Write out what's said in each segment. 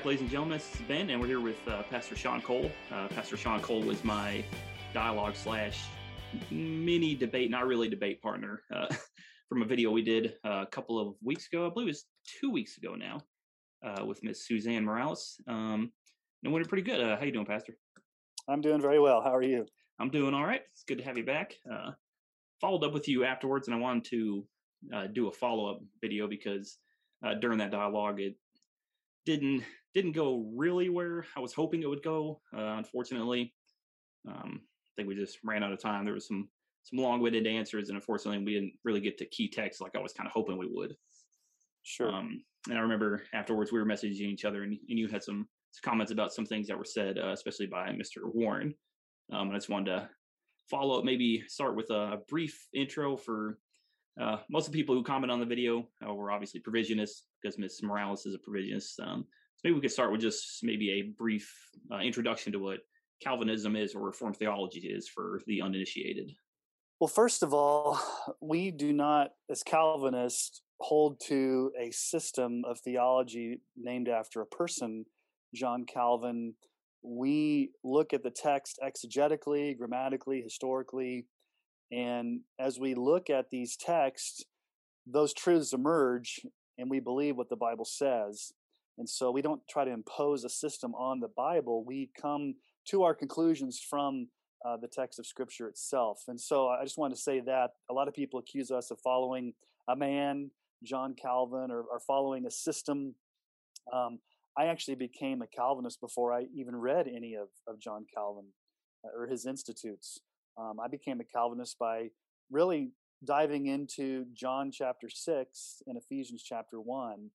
back, ladies and gentlemen. This is Ben, and we're here with uh, Pastor Sean Cole. Uh, Pastor Sean Cole was my dialogue slash mini debate, not really debate partner, uh, from a video we did uh, a couple of weeks ago. I believe it was two weeks ago now, uh, with Miss Suzanne Morales. Um, and went pretty good. Uh, how you doing, Pastor? I'm doing very well. How are you? I'm doing all right. It's good to have you back. followed up with you afterwards, and I wanted to do a follow up video because during that dialogue, it didn't didn't go really where I was hoping it would go. Uh, unfortunately, um, I think we just ran out of time. There was some some long-winded answers, and unfortunately, we didn't really get to key text like I was kind of hoping we would. Sure. Um, and I remember afterwards we were messaging each other, and, and you had some, some, comments about some things that were said, uh, especially by Mr. Warren. Um, and I just wanted to follow up, maybe start with a, brief intro for uh, most of the people who comment on the video uh, were obviously provisionists because Ms. Morales is a provisionist. Um, so maybe we could start with just maybe a brief uh, introduction to what Calvinism is or Reformed theology is for the uninitiated. Well, first of all, we do not, as Calvinists, hold to a system of theology named after a person, John Calvin. We look at the text exegetically, grammatically, historically, and as we look at these texts, those truths emerge and we believe what the Bible says. And so we don't try to impose a system on the Bible. We come to our conclusions from uh, the text of Scripture itself. And so I just want to say that a lot of people accuse us of following a man, John Calvin, or, or following a system. Um, I actually became a Calvinist before I even read any of, of John Calvin uh, or his institutes. Um, I became a Calvinist by really diving into John chapter six and Ephesians chapter one.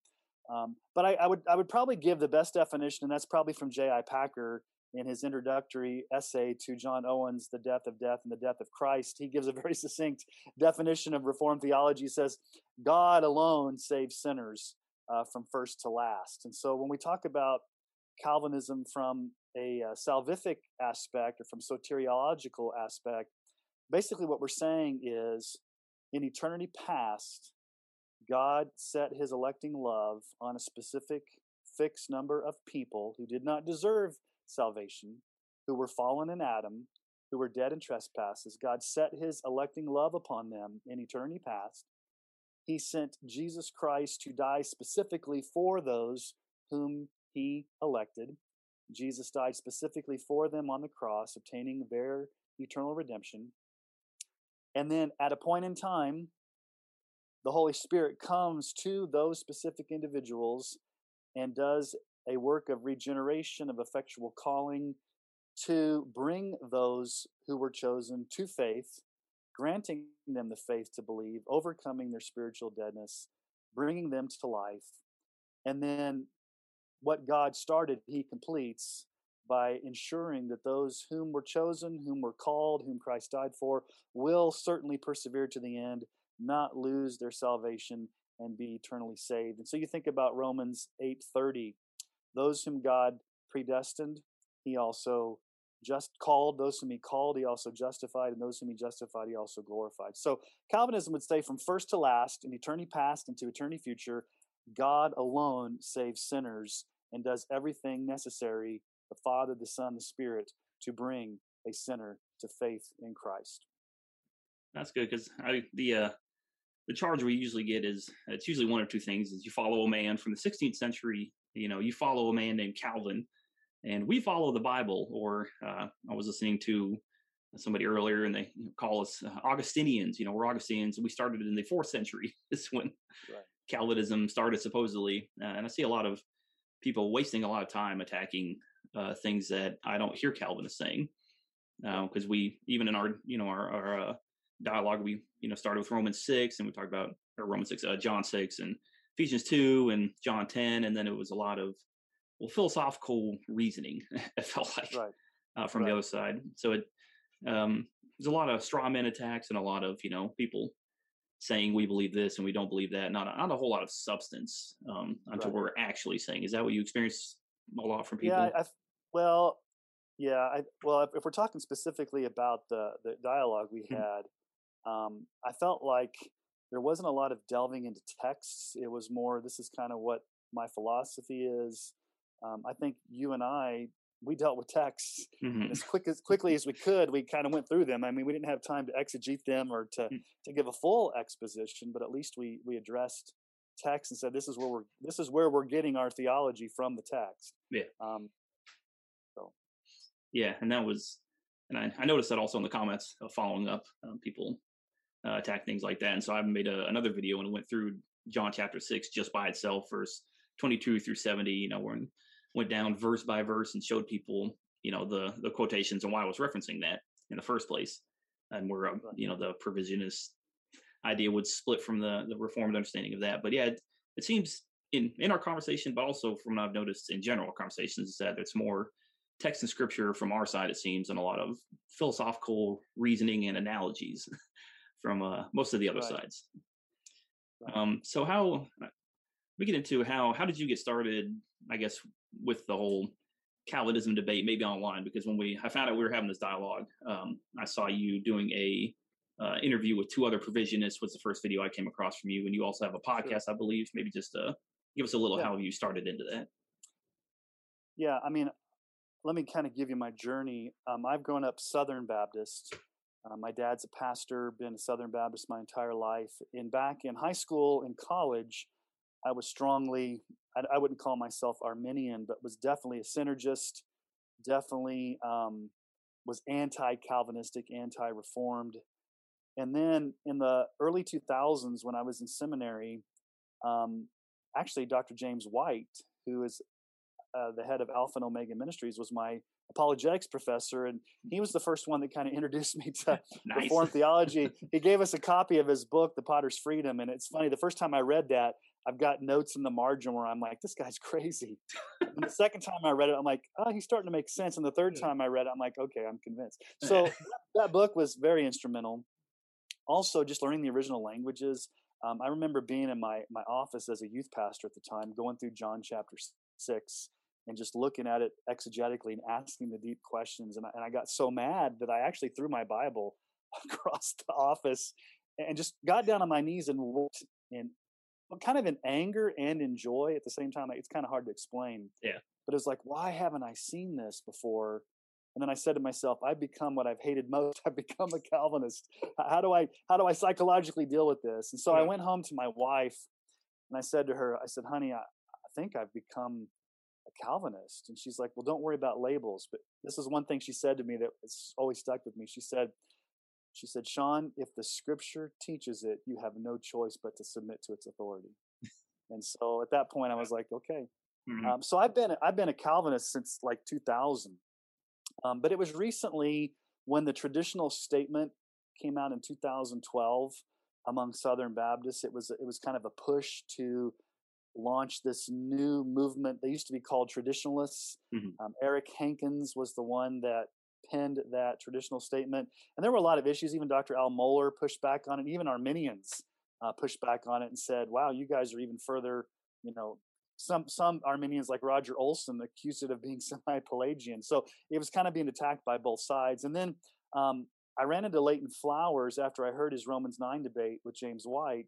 Um, but I, I, would I would probably give the best definition, and that's probably from J.I. Packer in his introductory essay to John Owen's "The Death of Death and the Death of Christ." He gives a very succinct definition of Reformed theology. He says, "God alone saves sinners uh, from first to last." And so when we talk about Calvinism from a uh, salvific aspect or from soteriological aspect, basically what we're saying is in eternity past, God set his electing love on a specific fixed number of people who did not deserve salvation, who were fallen in Adam, who were dead in trespasses. God set his electing love upon them in eternity past. He sent Jesus Christ to die specifically for those whom he elected. Jesus died specifically for them on the cross, obtaining their eternal redemption. And then at a point in time, the Holy Spirit comes to those specific individuals and does a work of regeneration, of effectual calling to bring those who were chosen to faith, granting them the faith to believe, overcoming their spiritual deadness, bringing them to life, and then what God started, He completes by ensuring that those whom were chosen, whom were called, whom Christ died for, will certainly persevere to the end, not lose their salvation and be eternally saved. And so you think about Romans 8:30, those whom God predestined, he also just called, those whom he called, he also justified, and those whom he justified, he also glorified. So Calvinism would say from first to last, in eternity past into eternity future, God alone saves sinners and does everything necessary, the Father, the Son, the Spirit, to bring a sinner to faith in Christ. That's good because the uh, the charge we usually get is it's usually one or two things: is you follow a man from the 16th century, you know, you follow a man named Calvin, and we follow the Bible. Or uh, I was listening to somebody earlier, and they call us uh, Augustinians. You know, we're Augustinians. We started in the fourth century. Is when right. Calvinism started supposedly, uh, and I see a lot of people wasting a lot of time attacking uh, things that I don't hear Calvinists saying. Because uh, we, even in our, you know, our, our uh, dialogue, we, you know, started with Romans six, and we talked about or Romans six, uh, John six, and Ephesians two, and John ten, and then it was a lot of well philosophical reasoning. it felt like right. Uh, from right. the other side. So it um, there's a lot of straw man attacks and a lot of you know people saying we believe this and we don't believe that. Not a, not a whole lot of substance um, until right. we're actually saying. Is that what you experience a lot from people? Yeah, I, well, yeah. I, well, if, if, we're talking specifically about the the dialogue we mm-hmm. had, um, I felt like there wasn't a lot of delving into texts. It was more. This is kind of what my philosophy is. um, I think you and I we dealt with texts Mhm. as quick as quickly as we could. We kind of went through them. I mean, we didn't have time to exegete them or to Mm. to give a full exposition, but at least we we addressed text and said this is where we're this is where we're getting our theology from the text. Yeah. Um, Yeah, and that was, and I, I noticed that also in the comments uh, following up, um, people uh, attack things like that. And so I made a, another video and went through John chapter six just by itself, verse twenty-two through seventy. You know, where went down verse by verse and showed people, you know, the the quotations and why I was referencing that in the first place, and where um, you know the provisionist idea would split from the the reformed understanding of that. But yeah, it, it seems in in our conversation, but also from what I've noticed in general conversations, that it's more text and scripture from our side, it seems, and a lot of philosophical reasoning and analogies from uh, most of the other Right. sides. Right. Um, so how uh, we get into how how did you get started? I guess with the whole Calvinism debate, maybe online, because when we I found out we were having this dialogue, um, I saw you doing a uh, interview with two other provisionists. Was the first video I came across from you, and you also have a podcast, I believe. Maybe just uh, give us a little Yeah. how you started into that. Yeah, I mean, let me kind of give you my journey. Um, I've grown up Southern Baptist. Uh, my dad's a pastor, been a Southern Baptist my entire life. And back in high school and college, I was strongly, I, I wouldn't call myself Arminian, but was definitely a synergist, definitely um, was anti Calvinistic, anti Reformed. And then in the early 2000s, when I was in seminary, um, actually, Dr. James White, who is uh, the head of Alpha and Omega Ministries, was my apologetics professor, and he was the first one that kind of introduced me to Nice. Reformed theology. He gave us a copy of his book, The Potter's Freedom, and it's funny. The first time I read that, I've got notes in the margin where I'm like, "This guy's crazy." and the second time I read it, I'm like, "Oh, he's starting to make sense." And the third time I read it, I'm like, "Okay, I'm convinced." So that book was very instrumental. Also, just learning the original languages. Um, I remember being in my my office as a youth pastor at the time, going through John chapter six and just looking at it exegetically and asking the deep questions. And I, and I got so mad that I actually threw my Bible across the office and just got down on my knees and looked in kind of in anger and in joy at the same time. Like, It's kind of hard to explain. Yeah. But it was like, why haven't I seen this before? And then I said to myself, I've become what I've hated most. I've become a Calvinist. How do I how do I psychologically deal with this? And so I went home to my wife and I said to her, I said, honey, I, I think I've become a Calvinist. And she's like, Well, don't worry about labels. But this is one thing she said to me that has always stuck with me. She said, she said, Sean, if the scripture teaches it, you have no choice but to submit to its authority. and so at that point I was like, okay. Mhm. Um, so I've been I've been a Calvinist since like 2000, um, but it was recently when the traditional statement came out in 2012 among Southern Baptists. It was it was kind of a push to launch this new movement. They used to be called traditionalists. Mhm. Um, Eric Hankins was the one that penned that traditional statement, and there were a lot of issues. Even Dr. Al Mohler pushed back on it. Even Arminians uh, pushed back on it and said, "Wow, you guys are even further." You know, some some Arminians like Roger Olson accused it of being semi-Pelagian. So it was kind of being attacked by both sides. And then um, I ran into Leighton Flowers after I heard his Romans nine debate with James White.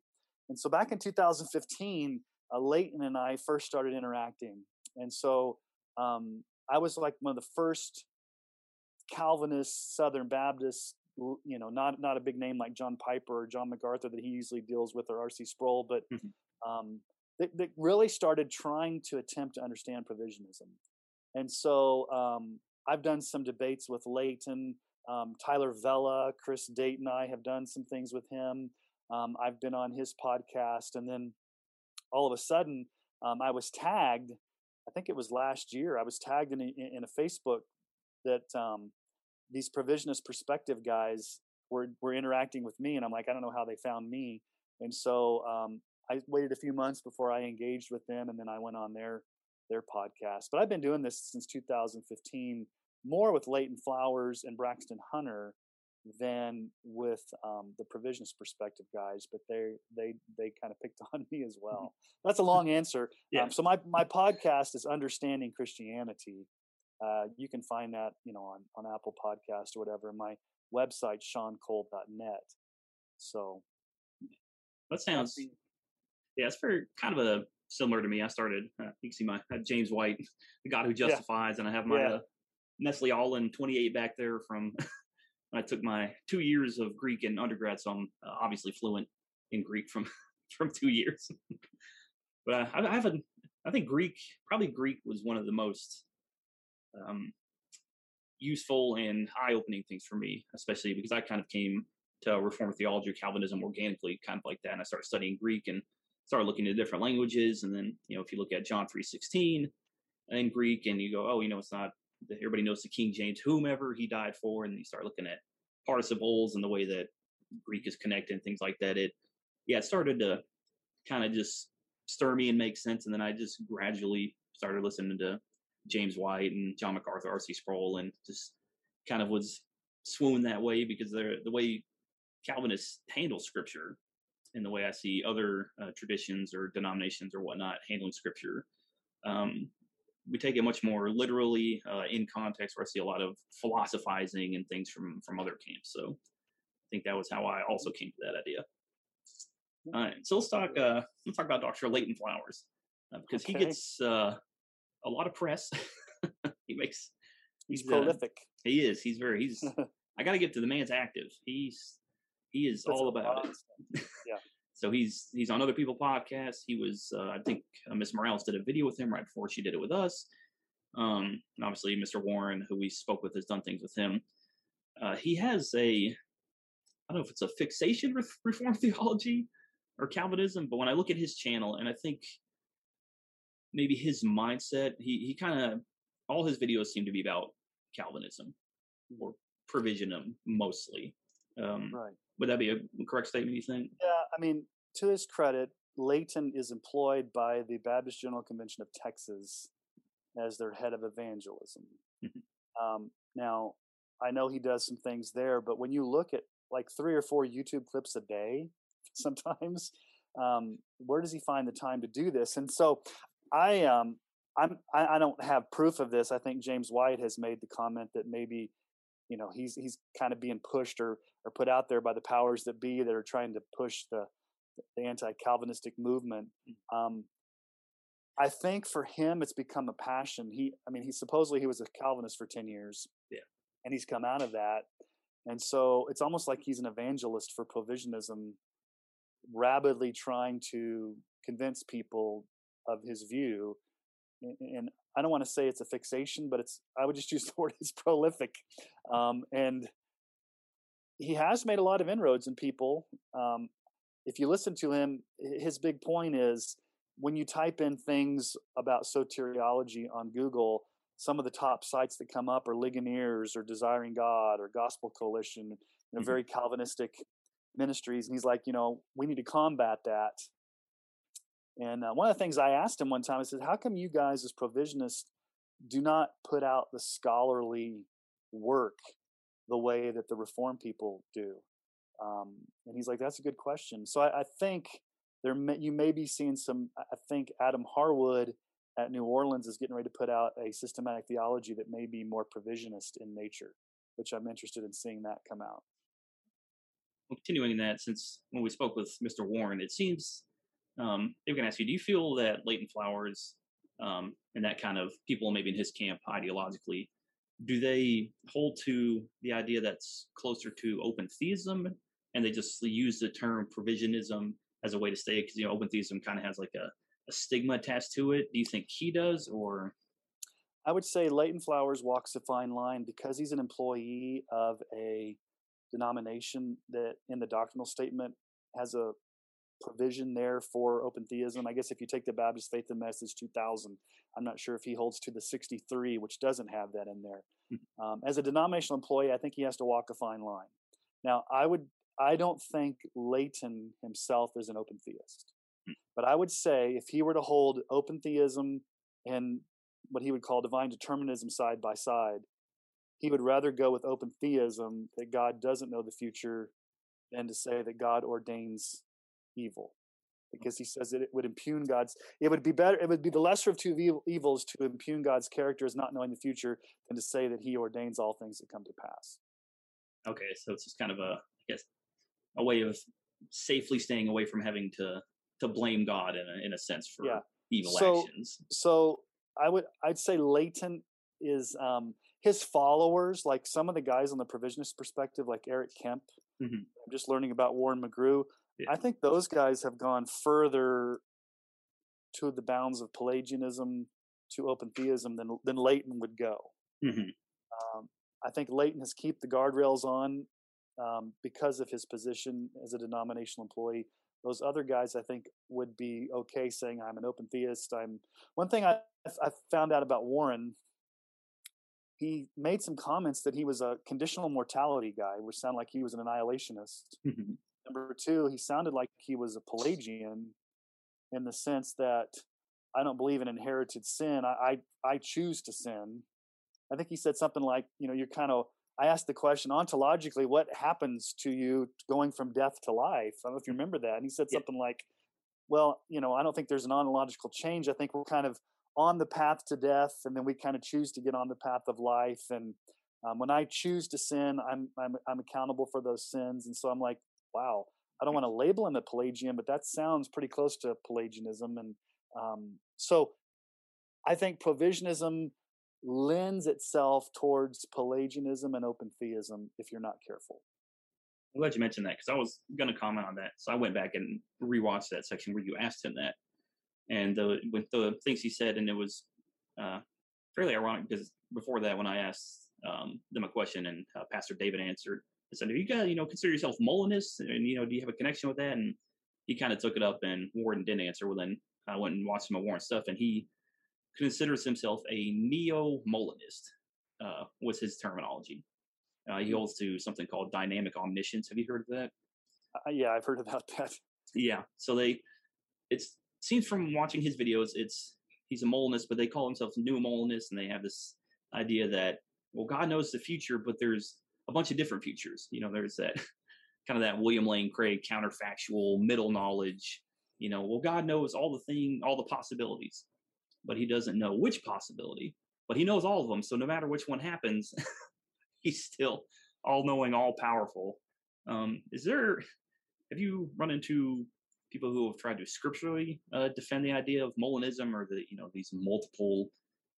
And so back in 2015, uh, Leighton and I first started interacting. And so um, I was like one of the first Calvinist Southern Baptists, l- you know, not not a big name like John Piper or John MacArthur that he usually deals with or R.C. Sproul, but Mhm. um, that really started trying to attempt to understand provisionism. And so um, I've done some debates with Leighton, um, Tyler Vela, Chris Dayton. I have done some things with him. Um, I've been on his podcast, and then all of a sudden, um, I was tagged. I think it was last year. I was tagged in a, in a Facebook that um, these provisionist perspective guys were were interacting with me, and I'm like, I don't know how they found me. And so um, I waited a few months before I engaged with them, and then I went on their their podcast. But I've been doing this since 2015, more with Leighton Flowers and Braxton Hunter than with um, the provisionist perspective guys. But they they they kind of picked on me as well. That's a long answer. Yeah. Um, so my my podcast is Understanding Christianity. Uh, you can find that you know on on Apple Podcast or whatever. My website seancole.net. So That sounds yeah, it's very kind of a similar to me. I started. Uh, you can see my James White, the God who justifies, yeah. and I have my yeah. uh, Nestle Aland 28 back there from. I took my two years of Greek in undergrad, so I'm uh, obviously fluent in Greek from from two years. but uh, I, I have a, I think Greek, probably Greek was one of the most um, useful and eye-opening things for me, especially because I kind of came to Reformed theology Calvinism organically, kind of like that. And I started studying Greek and started looking at different languages. And then, you know, if you look at John three sixteen in Greek, and you go, oh, you know, it's not everybody knows the King James, whomever he died for, and you start looking at participles and the way that Greek is connected and things like that. It, yeah, it started to kind of just stir me and make sense. And then I just gradually started listening to James White and John MacArthur, R.C. Sproul, and just kind of was swooned that way because they're the way Calvinists handle Scripture and the way I see other uh, traditions or denominations or whatnot handling Scripture. Um, we take it much more literally uh, in context, where I see a lot of philosophizing and things from from other camps. So I think that was how I also came to that idea. All right, so let's talk. Uh, let's talk about Dr. Leighton Flowers uh, because Okay. he gets uh, a lot of press. he makes He's uh, prolific. he is. He's very. He's. I got to get to the man's active. He's. He is Puts all about it. stuff. So he's he's on other people podcasts. He was. Uh, I think uh, Miss Morales did a video with him right before she did it with us. Um, and obviously, Mr. Warren, who we spoke with, has done things with him. Uh, he has a. I don't know if it's a fixation with Reformed theology or Calvinism, but when I look at his channel, and I think maybe his mindset, he he kind of all his videos seem to be about Calvinism or provisionism mostly. Um, Right. Would that be a correct statement? You think? Yeah, I mean, to his credit, Leighton is employed by the Baptist General Convention of Texas as their head of evangelism. Mhm. Um, now, I know he does some things there, but when you look at like three or four YouTube clips a day, sometimes, um, where does he find the time to do this? And so, I um, I'm I, I don't have proof of this. I think James White has made the comment that maybe you know he's he's kind of being pushed or or put out there by the powers that be that are trying to push the the anti-Calvinistic movement. Um, I think for him, it's become a passion. He, I mean, he supposedly he was a Calvinist for ten years, Yeah. and he's come out of that, and so it's almost like he's an evangelist for provisionism, rabidly trying to convince people of his view. And- I don't want to say it's a fixation, but it's I would just use the word it's prolific, um, and he has made a lot of inroads in people. Um, if you listen to him, his big point is when you type in things about soteriology on Google, some of the top sites that come up are Ligoniers or Desiring God or Gospel Coalition, you know, Mhm. very Calvinistic ministries. And he's like, you know, we need to combat that. And uh, one of the things I asked him one time, I said, how come you guys as provisionists do not put out the scholarly work the way that the reform people do? Um, and he's like, that's a good question. So I, I think there may, you may be seeing some. I think Adam Harwood at New Orleans is getting ready to put out a systematic theology that may be more provisionist in nature, which I'm interested in seeing that come out. well, continuing that, since when we spoke with Mr. Warren, it seems um, they were going to ask you: Do you feel that Leighton Flowers um, and that kind of people, maybe in his camp ideologically, do they hold to the idea that's closer to open theism, and they just use the term provisionism as a way to stay? Because you know, open theism kind of has like a, a stigma attached to it. Do you think he does, or I would say Leighton Flowers walks a fine line because he's an employee of a denomination that in the doctrinal statement has a provision there for open theism. I guess if you take the Baptist Faith and Message 2000, I'm not sure if he holds to the 63, which doesn't have that in there. Um, as a denominational employee, I think he has to walk a fine line. Now, I would, I don't think Leighton himself is an open theist, but I would say if he were to hold open theism and what he would call divine determinism side by side, he would rather go with open theism that God doesn't know the future than to say that God ordains evil. Because he says that it would impugn God's, it would be better, it would be the lesser of two evils to impugn God's character as not knowing the future than to say that he ordains all things that come to pass. okay? So it's just kind of a, I guess, a way of safely staying away from having to to blame God in a, in a sense for Yeah. evil So- actions. So I would I'd say Leighton is um, his followers, like some of the guys on the provisionist perspective, like Eric Kemp. Mhm. I'm just learning about Warren McGrew. Yeah. I think those guys have gone further to the bounds of Pelagianism to open theism than than Leighton would go. Mhm. Um, I think Leighton has kept the guardrails on um, because of his position as a denominational employee. Those other guys, I think, would be okay saying, "I'm an open theist." I'm one thing I I found out about Warren. He made some comments that he was a conditional mortality guy, which sounded like he was an annihilationist. Mhm. Number two, he sounded like he was a Pelagian in the sense that I don't believe in inherited sin. I, I, I choose to sin. I think he said something like, you know, you're kind of, I asked the question ontologically, what happens to you going from death to life? I don't know if you remember that. And he said Yeah. something like, well, you know, I don't think there's an ontological change. I think we're kind of on the path to death and then we kind of choose to get on the path of life. And um, when I choose to sin, I'm, I'm, I'm accountable for those sins. And so I'm like, wow, I don't want to label him a Pelagian, but that sounds pretty close to Pelagianism. And um, so I think provisionism lends itself towards Pelagianism and open theism if you're not careful. I'm glad you mentioned that because I was going to comment on that. So I went back and rewatched that section where you asked him that, and the with the things he said, and it was uh, fairly ironic because before that, when I asked um, them a question and uh, Pastor David answered, I said, "Do you guys, you know, consider yourself Molinist? And you know, do you have a connection with that?" And he kind of took it up, and Warren didn't answer. Well, then I went and watched some of Warren's stuff, and he considers himself a neo-Molinist. Uh, was his terminology. Uh, he holds to something called dynamic omniscience. Have you heard of that? Uh, yeah, I've heard about that. Yeah. So they, it's seems from watching his videos, it's he's a Molinist, but they call themselves new Molinists, and they have this idea that well, God knows the future, but there's a bunch of different futures. You know, there's that kind of that William Lane Craig counterfactual middle knowledge. You know, well, God knows all the thing, all the possibilities, but He doesn't know which possibility. But He knows all of them. So no matter which one happens, He's still all knowing, all powerful. Um, is there? Have you run into people who have tried to scripturally uh, defend the idea of Molinism or the you know these multiple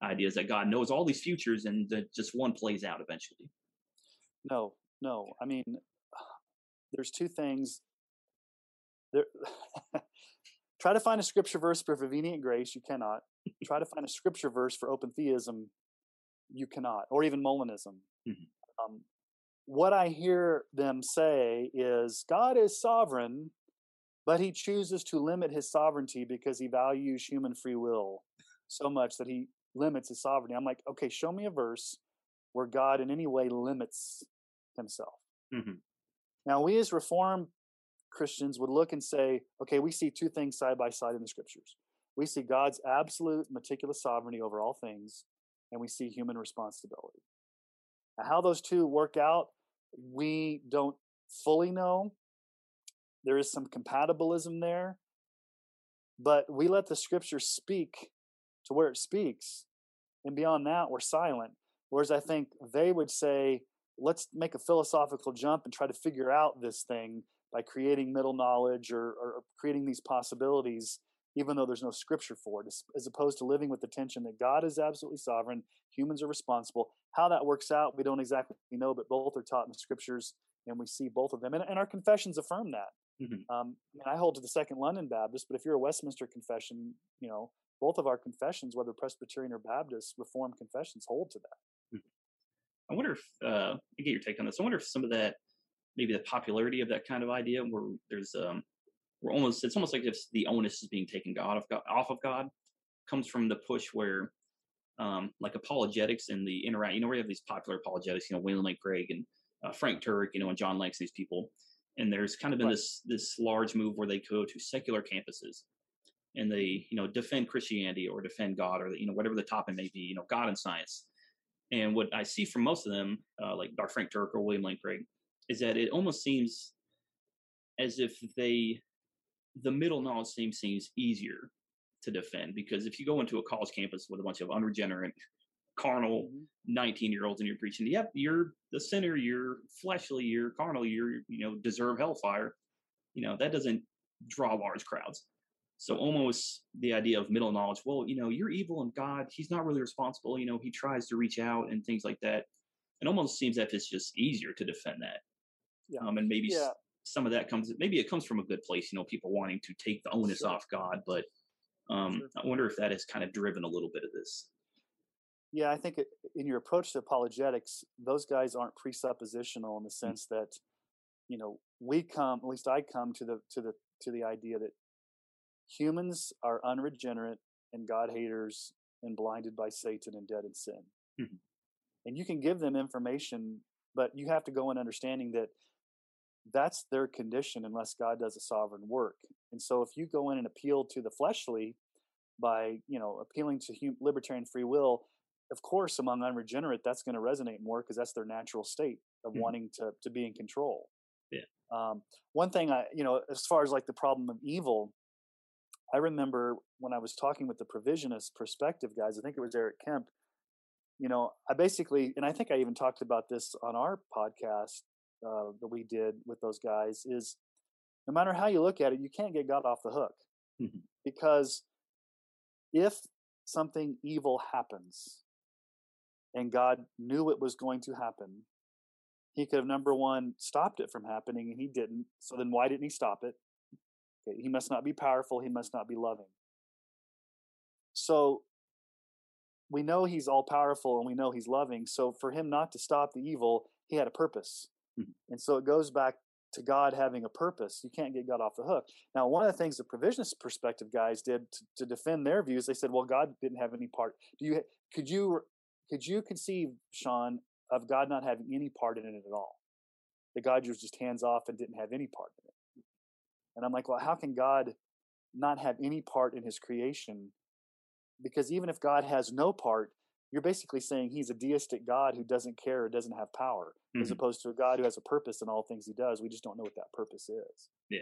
ideas that God knows all these futures and that just one plays out eventually? No, no. I mean, there's two things. There, try to find a scripture verse for prevenient grace. You cannot. try to find a scripture verse for open theism. You cannot, or even Molinism. Mhm. Um, what I hear them say is God is sovereign, but He chooses to limit His sovereignty because He values human free will so much that He limits His sovereignty. I'm like, okay, show me a verse where God in any way limits Himself. hmm Now, we as Reformed Christians would look and say, okay, we see two things side by side in the scriptures. We see God's absolute meticulous sovereignty over all things, and we see human responsibility. Now, how those two work out, we don't fully know. There is some compatibilism there, but we let the scripture speak to where it speaks. And beyond that, we're silent. Whereas I think they would say, let's make a philosophical jump and try to figure out this thing by creating middle knowledge or, or creating these possibilities, even though there's no scripture for it, as, opposed to living with the tension that God is absolutely sovereign, humans are responsible. How that works out, we don't exactly know, but both are taught in the scriptures, and we see both of them. And, and our confessions affirm that. Mhm. Um, I hold to the Second London Baptist, but if you're a Westminster confession, you know, both of our confessions, whether Presbyterian or Baptist, Reformed confessions hold to that. I wonder if uh, I get your take on this. I wonder if some of that, maybe the popularity of that kind of idea, where there's um, we're almost it's almost like if the onus is being taken God of God off of God, comes from the push where um, like apologetics and the interact. You know, we have these popular apologetics. You know, William Lane Craig and uh, Frank Turek. You know, and John Lennox. These people, and there's kind of been Right. this this large move where they go to secular campuses and they you know defend Christianity or defend God or you know whatever the topic may be. You know, God and science. And what I see from most of them, uh, like Dr. Frank Turek or William Lane Craig, is that it almost seems as if they, the middle knowledge seems seems easier to defend because if you go into a college campus with a bunch of unregenerate, carnal Mhm. 19 year olds and you're preaching, yep, you're the sinner, you're fleshly, you're carnal, you're, you know, deserve hellfire, you know, that doesn't draw large crowds. So almost the idea of middle knowledge. Well, you know, you're evil and God, He's not really responsible. You know, He tries to reach out and things like that. It almost seems if it's just easier to defend that. Yeah. Um, and maybe Yeah. some of that comes. Maybe it comes from a good place. You know, people wanting to take the onus Sure. off God, but um, Sure. I wonder if that has kind of driven a little bit of this. Yeah, I think it, in your approach to apologetics, those guys aren't presuppositional in the Mm. sense that, you know, we come, at least I come to the to the to the idea that humans are unregenerate and God haters and blinded by Satan and dead in sin. Mhm. And you can give them information, but you have to go in understanding that that's their condition unless God does a sovereign work. And so if you go in and appeal to the fleshly by, you know, appealing to hum- libertarian free will, of course among unregenerate that's going to resonate more because that's their natural state of Mhm. wanting to to be in control. Yeah. Um, one thing I, you know, as far as like the problem of evil, I remember when I was talking with the provisionist perspective guys, I think it was Eric Kemp, you know, I basically, and I think I even talked about this on our podcast uh, that we did with those guys, is no matter how you look at it, you can't get God off the hook. Mhm. Because if something evil happens and God knew it was going to happen, he could have, number one, stopped it from happening, and he didn't. So then why didn't he stop it? He must not be powerful, he must not be loving. So we know he's all powerful and we know he's loving. So for him not to stop the evil, he had a purpose. Mhm. And so it goes back to God having a purpose. You can't get God off the hook. Now, one of the things the provisionist perspective guys did to, to defend their views, they said, "Well, God didn't have any part." Do you could you could you conceive, Sean, of God not having any part in it at all? That God was just hands off and didn't have any part in it. And I'm like, well, how can God not have any part in His creation? Because even if God has no part, you're basically saying He's a deistic God who doesn't care or doesn't have power, as Mhm. opposed to a God who has a purpose in all things He does. We just don't know what that purpose is. Yeah.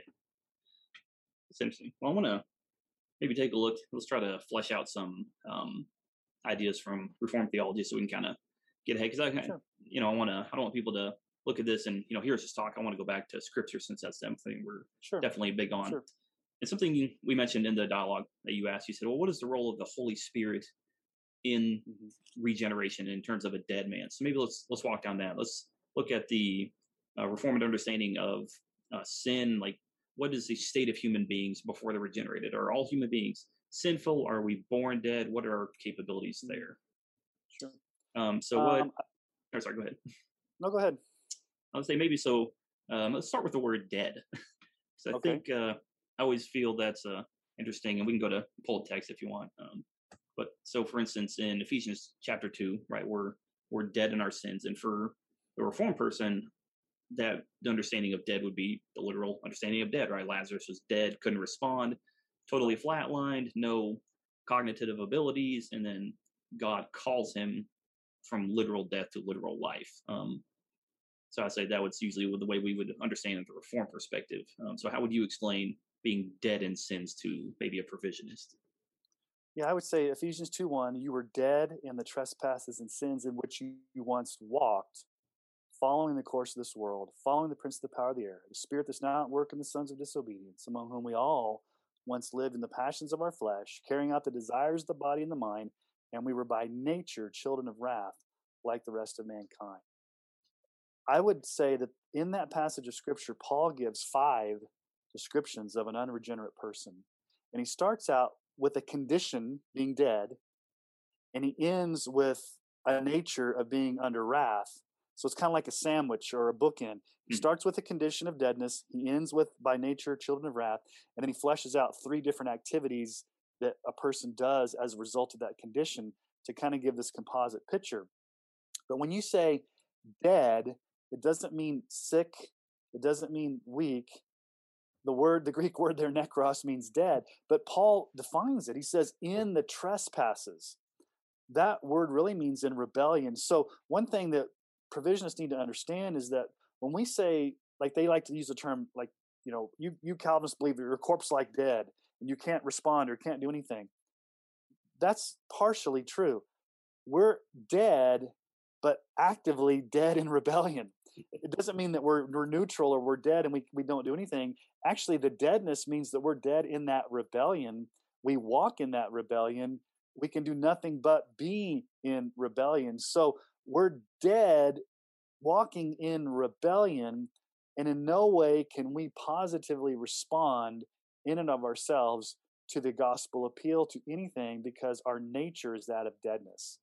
It's interesting. Well, I want to maybe take a look. Let's try to flesh out some um, ideas from Reformed theology so we can kind of get ahead. Because I, Sure. you know, I want to. I don't want people to look at this and you know here's just talk. I want to go back to Scripture since that's something we're Sure. definitely big on. Sure. And something we mentioned in the dialogue that you asked. You said, "Well, what is the role of the Holy Spirit in Mhm. regeneration in terms of a dead man?" So maybe let's let's walk down that. Let's look at the uh, Reformed understanding of uh, sin. Like, what is the state of human beings before they're regenerated? Are all human beings sinful? Are we born dead? What are our capabilities there? Sure. Um, so what? Um, Or sorry, go ahead. no, go ahead. I would say maybe so. Um, let's start with the word dead. so I Okay. think uh, I always feel that's uh, interesting, and we can go to pull the text if you want. Um, but so, for instance, in Ephesians chapter two, right, we're we're dead in our sins, and for the reformed person, that the understanding of dead would be the literal understanding of dead, right? Lazarus was dead, couldn't respond, totally flatlined, no cognitive abilities, and then God calls him from literal death to literal life. Um, so I say that was usually the way we would understand it the reform perspective. Um, so how would you explain being dead in sins to maybe a provisionist? Yeah, I would say Ephesians 2 1, you were dead in the trespasses and sins in which you, you once walked, following the course of this world, following the prince of the power of the air, the spirit that's now at work in the sons of disobedience, among whom we all once lived in the passions of our flesh, carrying out the desires of the body and the mind, and we were by nature children of wrath, like the rest of mankind. I would say that in that passage of scripture, Paul gives five descriptions of an unregenerate person. And he starts out with a condition being dead, and he ends with a nature of being under wrath. So it's kind of like a sandwich or a bookend. He Hmm. starts with a condition of deadness, he ends with by nature children of wrath, and then he fleshes out three different activities that a person does as a result of that condition to kind of give this composite picture. But when you say dead, it doesn't mean sick, it doesn't mean weak. The word, the Greek word there, necros, means dead. But Paul defines it. He says, in the trespasses. That word really means in rebellion. So, one thing that provisionists need to understand is that when we say, like they like to use the term, like, you know, you, you Calvinists believe you're a corpse like dead and you can't respond or can't do anything. That's partially true. We're dead, but actively dead in rebellion. It doesn't mean that we're we're neutral or we're dead and we we don't do anything. Actually, the deadness means that we're dead in that rebellion. We walk in that rebellion. We can do nothing but be in rebellion. So we're dead walking in rebellion and in no way can we positively respond in and of ourselves to the gospel appeal to anything because our nature is that of deadness.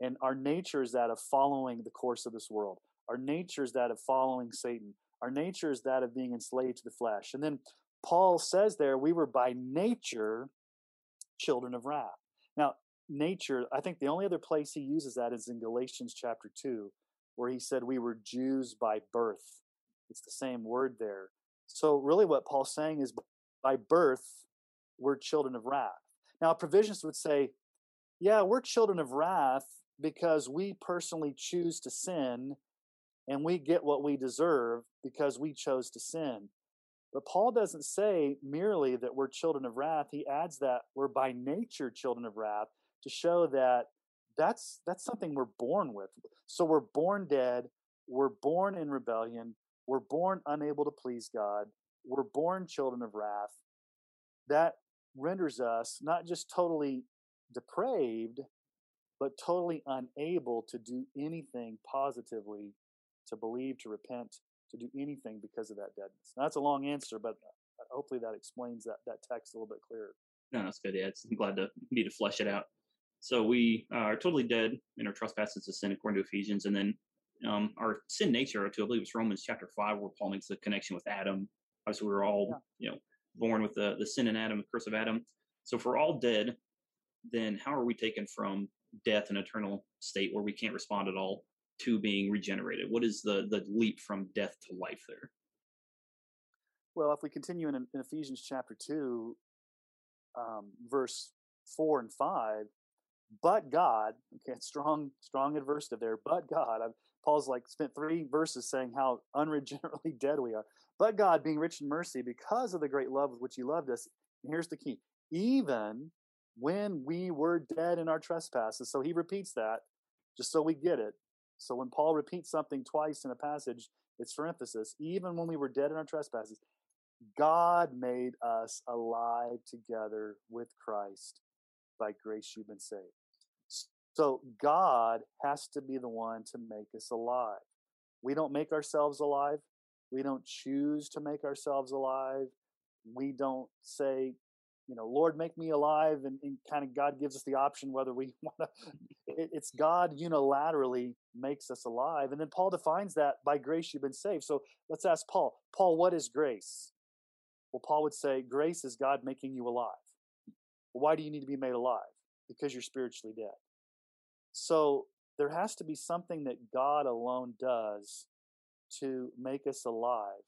And our nature is that of following the course of this world. Our nature is that of following Satan. Our nature is that of being enslaved to the flesh. And then Paul says there, we were by nature children of wrath. Now, nature, I think the only other place he uses that is in Galatians chapter 2, where he said we were Jews by birth. It's the same word there. So, really, what Paul's saying is by birth, we're children of wrath. Now, provisions would say, yeah, we're children of wrath because we personally choose to sin and we get what we deserve because we chose to sin. But Paul doesn't say merely that we're children of wrath. He adds that we're by nature children of wrath to show that that's that's something we're born with. So we're born dead, we're born in rebellion, we're born unable to please God, we're born children of wrath. That renders us not just totally depraved, but totally unable to do anything positively, to believe, to repent, to do anything because of that deadness. Now, that's a long answer, but uh, hopefully that explains that that text a little bit clearer. No, that's good. Yeah, I'm glad to need to flesh it out. So we are totally dead in our trespasses to sin, according to Ephesians, and then um, our sin nature, to I believe it's Romans chapter five, where Paul makes the connection with Adam. Obviously, we were all yeah. you know born with the the sin in Adam, the curse of Adam. So if we're all dead, then how are we taken from death and eternal state where we can't respond at all to being regenerated? What is the the leap from death to life there? Well, if we continue in, in Ephesians chapter two, um, verse four and five, but God, okay, strong, strong adversative there. But God, I've, Paul's like spent three verses saying how unregenerately dead we are. But God, being rich in mercy, because of the great love with which He loved us, and here's the key: even when we were dead in our trespasses. So he repeats that just so we get it. So when Paul repeats something twice in a passage, it's for emphasis. Even when we were dead in our trespasses, God made us alive together with Christ. By grace you've been saved. So God has to be the one to make us alive. We don't make ourselves alive. We don't choose to make ourselves alive. We don't say, you know, Lord, make me alive, and, and kind of God gives us the option whether we want to. It, it's God unilaterally makes us alive, and then Paul defines that by grace you've been saved. So let's ask Paul. Paul, what is grace? Well, Paul would say grace is God making you alive. Well, why do you need to be made alive? Because you're spiritually dead. So there has to be something that God alone does to make us alive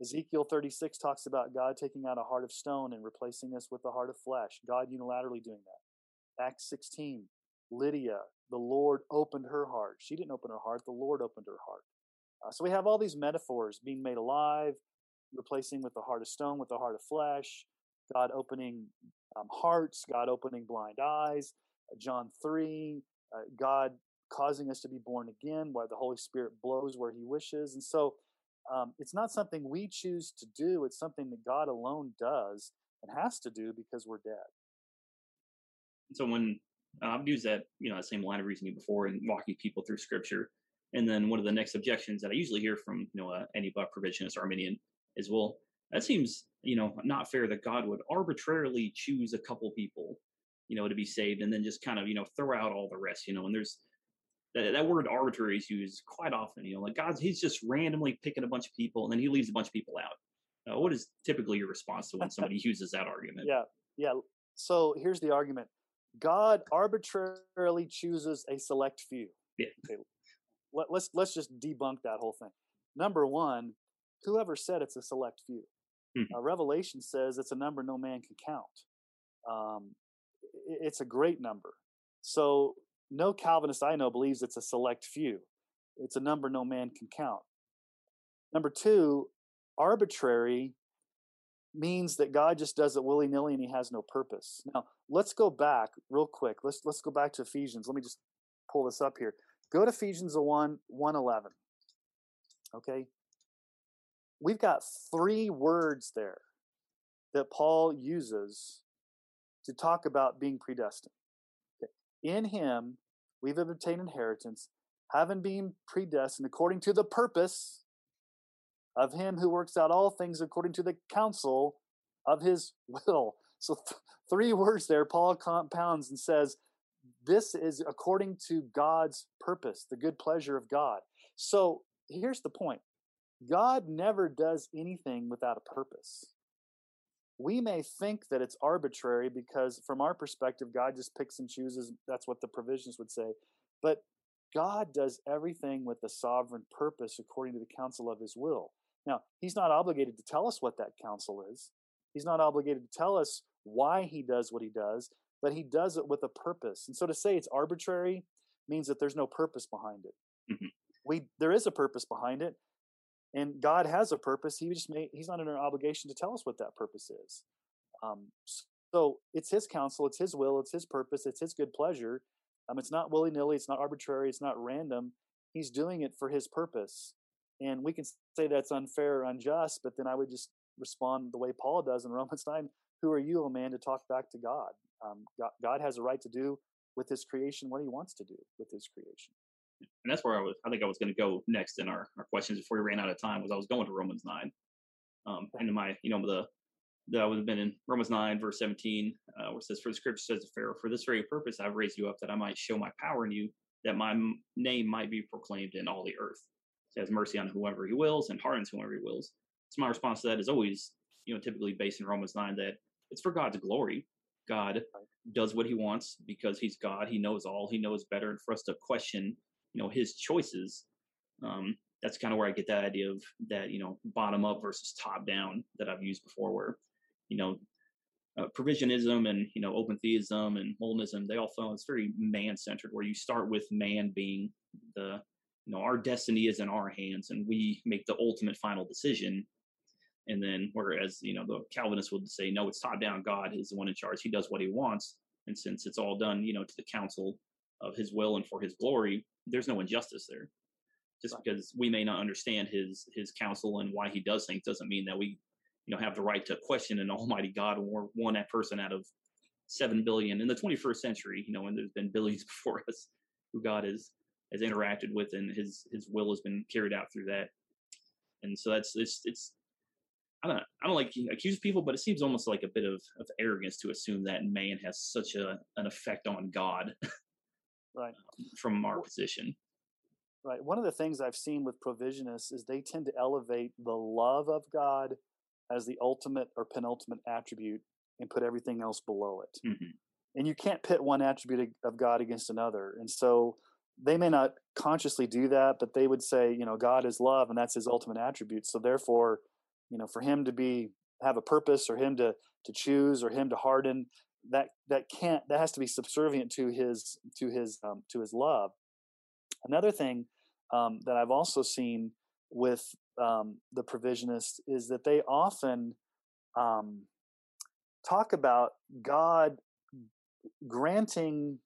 Ezekiel 36 talks about God taking out a heart of stone and replacing us with a heart of flesh, God unilaterally doing that. Acts 16, Lydia, the Lord opened her heart. She didn't open her heart, the Lord opened her heart. Uh, so we have all these metaphors being made alive, replacing with a heart of stone with a heart of flesh, God opening um, hearts, God opening blind eyes, uh, John 3, uh, God causing us to be born again, where the Holy Spirit blows where he wishes. And so um, it's not something we choose to do. It's something that God alone does and has to do because we're dead. So when I've used that, you know, the same line of reasoning before in walking people through Scripture, and then one of the next objections that I usually hear from, you know, uh, any buck provisionist Arminian is, well, that seems, you know, not fair that God would arbitrarily choose a couple people, you know, to be saved, and then just kind of, you know, throw out all the rest, you know, and there's that, that word arbitrary is used quite often. You know, like God's he's just randomly picking a bunch of people and then he leaves a bunch of people out. Uh, what is typically your response to when somebody uses that argument? Yeah, yeah. So here's the argument: God arbitrarily chooses a select few. Yeah. Okay. Let, let's let's just debunk that whole thing. Number one, whoever said it's a select few? Hmm. Uh, Revelation says it's a number no man can count. Um, it's a great number. So no Calvinist I know believes it's a select few. It's a number no man can count. Number two, arbitrary means that God just does it willy nilly and he has no purpose. Now, let's go back real quick. Let's let's go back to Ephesians. Let me just pull this up here. Go to Ephesians 1 111. Okay? We've got three words there that Paul uses to talk about being predestined. In him, we've obtained inheritance, having been predestined according to the purpose of him who works out all things according to the counsel of his will. So, th- three words there, Paul compounds and says, This is according to God's purpose, the good pleasure of God. So, here's the point God never does anything without a purpose. We may think that it's arbitrary because, from our perspective, God just picks and chooses. That's what the provisions would say. But God does everything with a sovereign purpose according to the counsel of his will. Now, he's not obligated to tell us what that counsel is. He's not obligated to tell us why he does what he does, but he does it with a purpose. And so to say it's arbitrary means that there's no purpose behind it. Mm-hmm. We there is a purpose behind it, and God has a purpose. He just may he's not under an obligation to tell us what that purpose is. Um, so it's his counsel, it's his will, it's his purpose, it's his good pleasure. Um, it's not willy nilly, it's not arbitrary, it's not random. He's doing it for his purpose. And we can say that's unfair or unjust, but then I would just respond the way Paul does in Romans 9 Who are you, a man, to talk back to God? Um, God? God has a right to do with his creation what he wants to do with his creation. And that's where I was, I think I was going to go next in our, our questions before we ran out of time was I was going to Romans 9. Um, and my, you know, the, that I would have been in Romans 9, verse 17, uh, where it says, For the scripture says to Pharaoh, For this very purpose I've raised you up, that I might show my power in you, that my name might be proclaimed in all the earth. He has mercy on whoever he wills and hardens whoever he wills. So my response to that is always, you know, typically based in Romans 9 that it's for God's glory. God does what he wants because he's God. He knows all. He knows better. And for us to question, you know, his choices, um, that's kind of where I get that idea of that, you know, bottom up versus top down that I've used before, where, you know, uh, provisionism and you know open theism and monism they all fall it's very man centered where you start with man being the you know our destiny is in our hands and we make the ultimate final decision. And then whereas you know the calvinists would say no it's top down god is the one in charge. He does what he wants. And since it's all done you know to the counsel of his will and for his glory there's no injustice there. Just because we may not understand his his counsel and why he does things doesn't mean that we you know have the right to question an almighty god or one person out of 7 billion in the 21st century you know and there's been billions before us who god has has interacted with and his his will has been carried out through that. And so that's it's it's I don't I don't like accuse people, but it seems almost like a bit of, of arrogance to assume that man has such a an effect on God, right? from our position, right. One of the things I've seen with provisionists is they tend to elevate the love of God as the ultimate or penultimate attribute and put everything else below it. Mm-hmm. And you can't pit one attribute of God against another. And so they may not consciously do that, but they would say, you know, God is love and that's his ultimate attribute. So therefore, you know, for him to be have a purpose or him to to choose or him to harden, that that can't that has to be subservient to his to his um, to his love. Another thing um, that I've also seen with um, the provisionists is that they often um, talk about God granting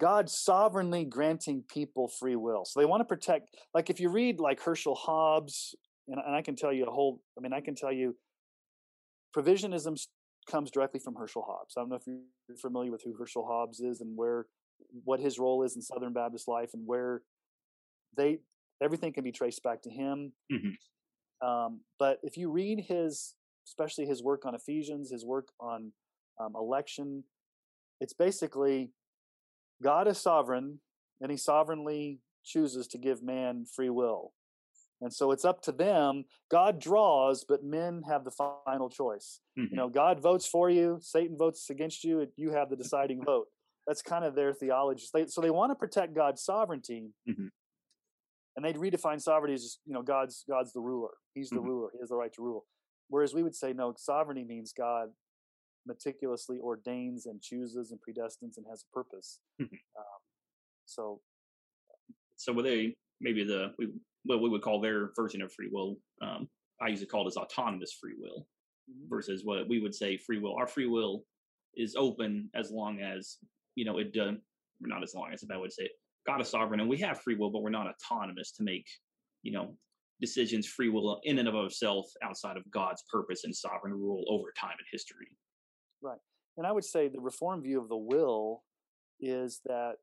God sovereignly granting people free will. So they want to protect, like if you read like Herschel Hobbs, and, and I can tell you a whole, I mean, I can tell you provisionism comes directly from Herschel Hobbs. I don't know if you're familiar with who Herschel Hobbs is and where, what his role is in Southern Baptist life and where they, everything can be traced back to him. Mm-hmm. Um, but if you read his, especially his work on Ephesians, his work on um, election, it's basically God is sovereign, and He sovereignly chooses to give man free will. And so it's up to them. God draws, but men have the final choice. Mm-hmm. You know, God votes for you, Satan votes against you, you have the deciding vote. That's kind of their theology. So they want to protect God's sovereignty. Mm-hmm. And they'd redefine sovereignty as, you know, God's God's the ruler. He's the mm-hmm. ruler. He has the right to rule. Whereas we would say, no, sovereignty means God meticulously ordains and chooses and predestines and has a purpose. Mm-hmm. Um, so, so were they maybe the we, what we would call their version of free will? Um, I usually call it as autonomous free will mm-hmm. versus what we would say free will. Our free will is open as long as you know it does. Not not as long as if I would say it. God is sovereign, and we have free will, but we're not autonomous to make you know decisions, free will in and of itself outside of God's purpose and sovereign rule over time and history. Right. And I would say the reform view of the will is that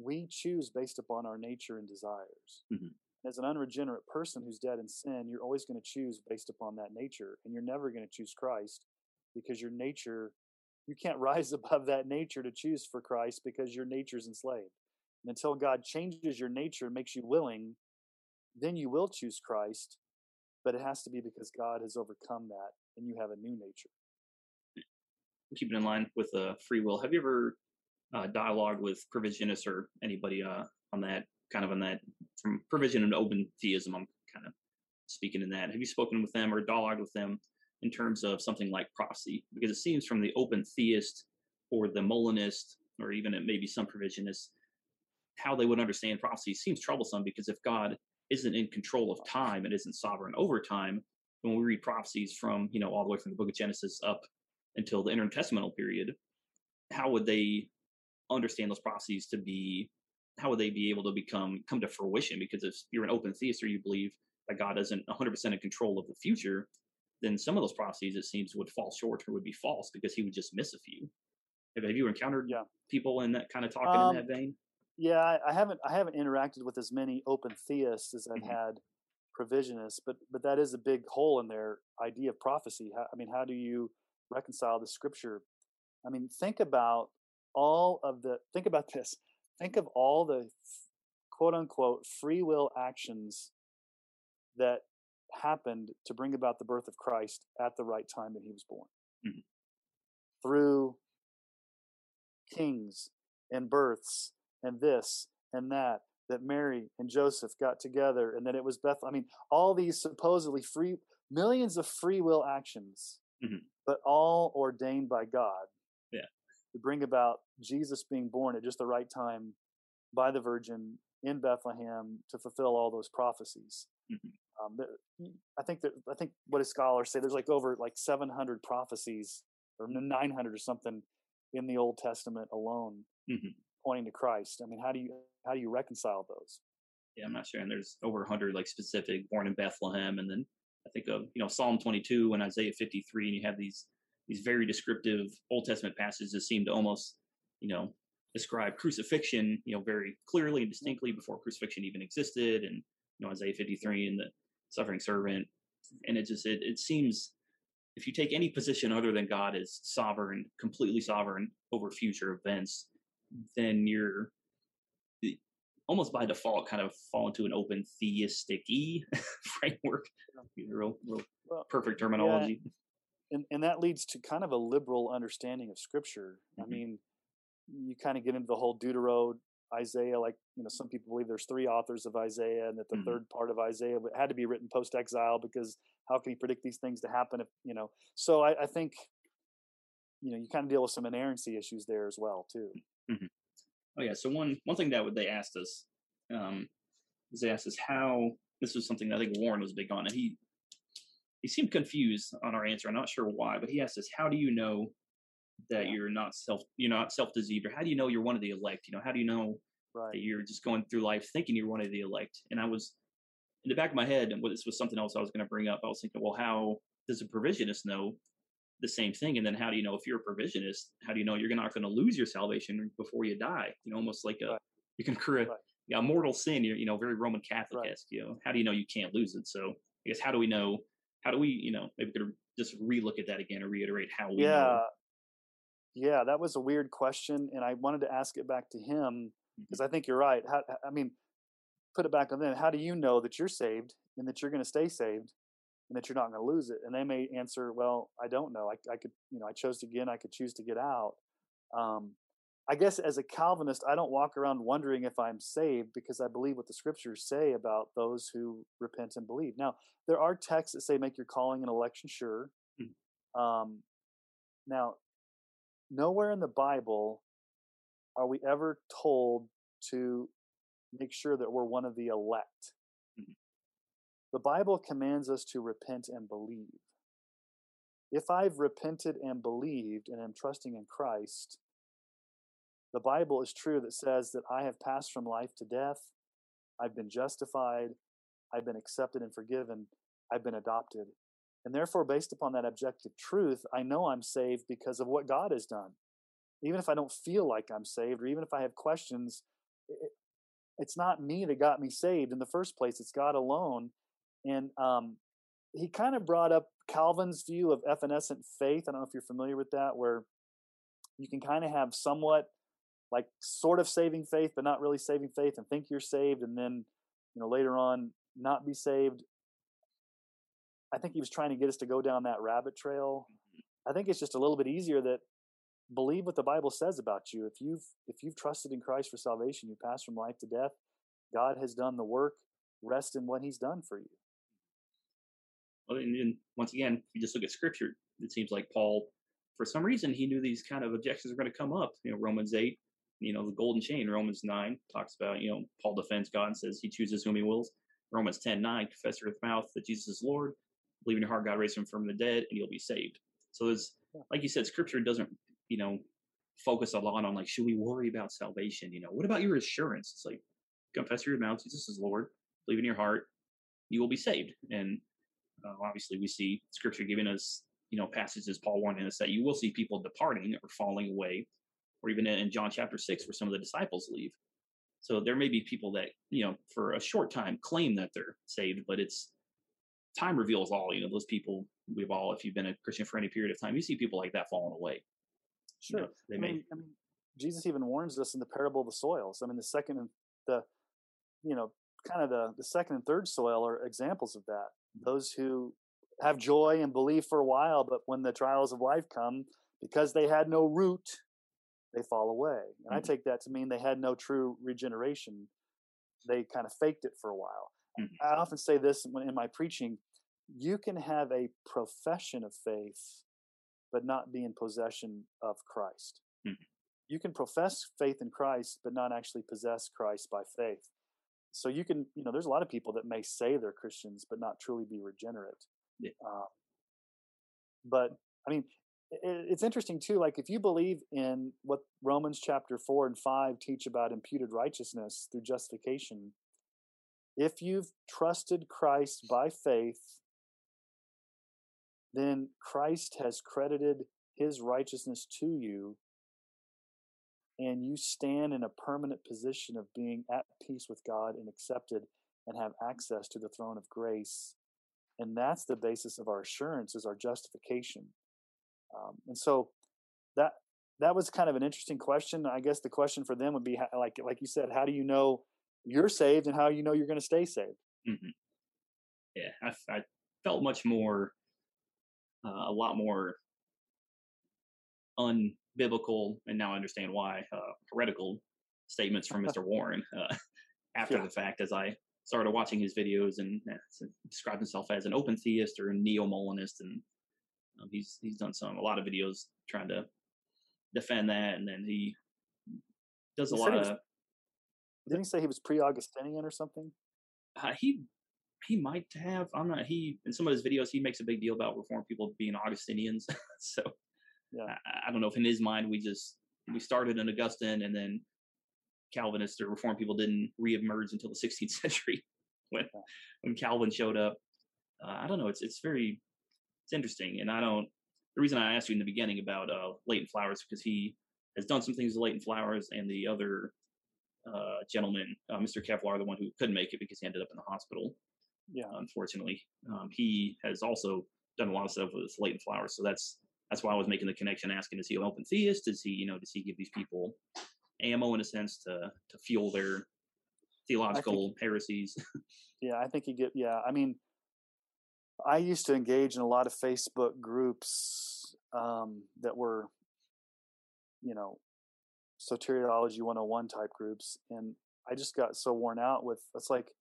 we choose based upon our nature and desires. Mhm. As an unregenerate person who's dead in sin, you're always going to choose based upon that nature, and you're never going to choose Christ because your nature, you can't rise above that nature to choose for Christ because your nature's enslaved. And until God changes your nature and makes you willing, then you will choose Christ, but it has to be because God has overcome that and you have a new nature. Keep it in line with uh, free will. Have you ever uh, with provisionists or anybody uh, on that kind of on that from provision and open theism? I'm kind of speaking in that. Have you spoken with them or dialogue with them in terms of something like prophecy? Because it seems from the open theist or the Molinist or even maybe some provisionists, how they would understand prophecy seems troublesome because if God isn't in control of time and isn't sovereign over time, when we read prophecies from, you know, all the way from the book of Genesis up until the intertestamental period, how would they understand those prophecies to be how would they be able to become come to fruition? Because if you're an open theist or you believe that God isn't 100% in control of the future, then some of those prophecies it seems would fall short or would be false because he would just miss a few. Have, have you encountered Yeah. people in that kind of talking Um, in that vein? Yeah, I, I haven't I haven't interacted with as many open theists as I've Mhm. had provisionists, but but that is a big hole in their idea of prophecy. How, I mean, how do you reconcile the scripture? I mean, think about all of the think about this. Think of all the quote unquote free will actions that happened to bring about the birth of Christ at the right time that he was born. Mhm. Through kings and births and this and that that Mary and Joseph got together and that it was Beth I mean all these supposedly free millions of free will actions Mhm. but all ordained by God. To bring about Jesus being born at just the right time by the virgin in Bethlehem to fulfill all those prophecies Mhm. um, there, I think that I think what his scholars say there's like over like 700 prophecies or 900 or something in the Old Testament alone Mhm. pointing to Christ. I mean, how do you how do you reconcile those? Yeah, I'm not sure. And there's over 100 like specific born in Bethlehem, and then I think of you know Psalm 22 and Isaiah 53, and you have these these very descriptive Old Testament passages that seem to almost you know describe crucifixion you know very clearly and distinctly before crucifixion even existed, and you know Isaiah 53 and the suffering servant, and it just it it seems if you take any position other than God is sovereign, completely sovereign over future events, then you're eh, almost by default kind of fall into an open theistic framework. Real, real Well, perfect terminology. And and that leads to kind of a liberal understanding of Scripture. I Mhm. mean, you kind of get into the whole Deutero, Isaiah. Like you know, some people believe there's three authors of Isaiah, and that the Mhm. third part of Isaiah had to be written post exile because how can you predict these things to happen? If you know, so I, I think you know you kind of deal with some inerrancy issues there as well too. Oh yeah. So one one thing that would- they asked us um, is they asked us how this was something I think Warren was big on, and he he seemed confused on our answer. I'm not sure why, but he asked us, "How do you know that Yeah. you're not self you're not self deceived, or how do you know you're one of the elect? You know, how do you know Right. that you're just going through life thinking you're one of the elect?" And I was in the back of my head, and this was something else I was going to bring up. I was thinking, well, how does a provisionist know the same thing? And then how do you know if you're a provisionist? How do you know you're not going to lose your salvation before you die? You know, almost like a Right. you can incur a, Right. yeah, mortal sin. You're, you know, very Roman Catholic esque. You know, how do you know you can't lose it? So I guess how do we know? How do we, you know, maybe could just relook at that again and reiterate how we yeah know. yeah that was a weird question and i wanted to ask it back to him because Mhm. i think you're right how, i mean put it back on them how do you know that you're saved and that you're going to stay saved and that you're not going to lose it and they may answer well i don't know I, I could you know i chose to get in i could choose to get out um, i guess as a calvinist i don't walk around wondering if i'm saved because i believe what the scriptures say about those who repent and believe now there are texts that say make your calling and election sure Mhm. um, now nowhere in the Bible are we ever told to make sure that we're one of the elect. Mhm. The Bible commands us to repent and believe. If I've repented and believed and am trusting in Christ, the Bible is true that says that I have passed from life to death, I've been justified, I've been accepted and forgiven, I've been adopted. And therefore, based upon that objective truth, I know I'm saved because of what God has done. Even if I don't feel like I'm saved, or even if I have questions, it, it's not me that got me saved in the first place. It's God alone. And um, he kind of brought up Calvin's view of evanescent faith. I don't know if you're familiar with that, where you can kind of have somewhat like sort of saving faith, but not really saving faith, and think you're saved, and then you know later on not be saved. I think he was trying to get us to go down that rabbit trail. Mm-hmm. I think it's just a little bit easier that believe what the Bible says about you. If you've if you've trusted in Christ for salvation, you pass from life to death. God has done the work. Rest in what He's done for you. Well, and, and once again, if you just look at Scripture, it seems like Paul, for some reason, he knew these kind of objections were going to come up. You know, Romans eight, you know, the golden chain. Romans nine talks about you know Paul defends God and says He chooses whom He wills. Romans 10, 9, confess with your mouth that Jesus is Lord, believe in your heart God raised him from the dead, and you'll be saved. So there's, like you said, Scripture doesn't you know, focus a lot on like, should we worry about salvation? You know, what about your assurance? It's like, confess your mouth, Jesus is Lord, believe in your heart, you will be saved. And uh, obviously, we see Scripture giving us, you know, passages Paul warning us that you will see people departing or falling away, or even in John chapter six, where some of the disciples leave. So there may be people that, you know, for a short time claim that they're saved, but it's time reveals all. You know, those people we've all, if you've been a Christian for any period of time, you see people like that falling away. Sure. You know, they I may. Mean, I mean, Jesus even warns us in the parable of the soils. I mean, the second and the, you know, kind of the the second and third soil are examples of that. Those who have joy and believe for a while, but when the trials of life come, because they had no root, they fall away. And mm-hmm. I take that to mean they had no true regeneration. They kind of faked it for a while. Mm-hmm. I often say this in my preaching you can have a profession of faith but not be in possession of Christ. Mm-hmm. You can profess faith in Christ, but not actually possess Christ by faith. So you can, you know, there's a lot of people that may say they're Christians, but not truly be regenerate. Yeah. Uh, but I mean, it's interesting too. Like if you believe in what Romans chapter four and five teach about imputed righteousness through justification, if you've trusted Christ by faith then Christ has credited his righteousness to you, and you stand in a permanent position of being at peace with God and accepted and have access to the throne of grace. And that's the basis of our assurance is our justification. Um, and so that that was kind of an interesting question. I guess the question for them would be like like you said, how do you know you're saved and how you know you're going to stay saved? Mm-hmm. Yeah, I, I felt much more uh, a lot more unbiblical, and now I understand why uh, heretical statements from Mr. Warren uh, after yeah. the fact as I started watching his videos and uh, described himself as an open theist or a neo Molinist, and um, he's he's done some a lot of videos trying to defend that, and then he does a lot of. Didn't he say he was pre-Augustinian or something? Uh, he he might have. I'm not. He in some of his videos he makes a big deal about reform people being Augustinians. so yeah. I, I, don't know if in his mind we just we started in Augustine and then Calvinists or reform people didn't reemerge until the 16th century when when Calvin showed up. Uh, I don't know. It's it's very it's interesting, and I don't. The reason I asked you in the beginning about uh, Leighton Flowers because he has done some things with Leighton Flowers and the other uh, gentleman, uh, Mr. Kevlar, the one who couldn't make it because he ended up in the hospital yeah, unfortunately, um, he has also done a lot of stuff with Leighton Flowers. So that's that's why I was making the connection, asking is he an open theist? Does he, you know, does he give these people ammo in a sense to to fuel their theological think, heresies? yeah, I think he get. Yeah, I mean, I used to engage in a lot of Facebook groups um, that were, you know, soteriology 101 type groups, and I just got so worn out with it's like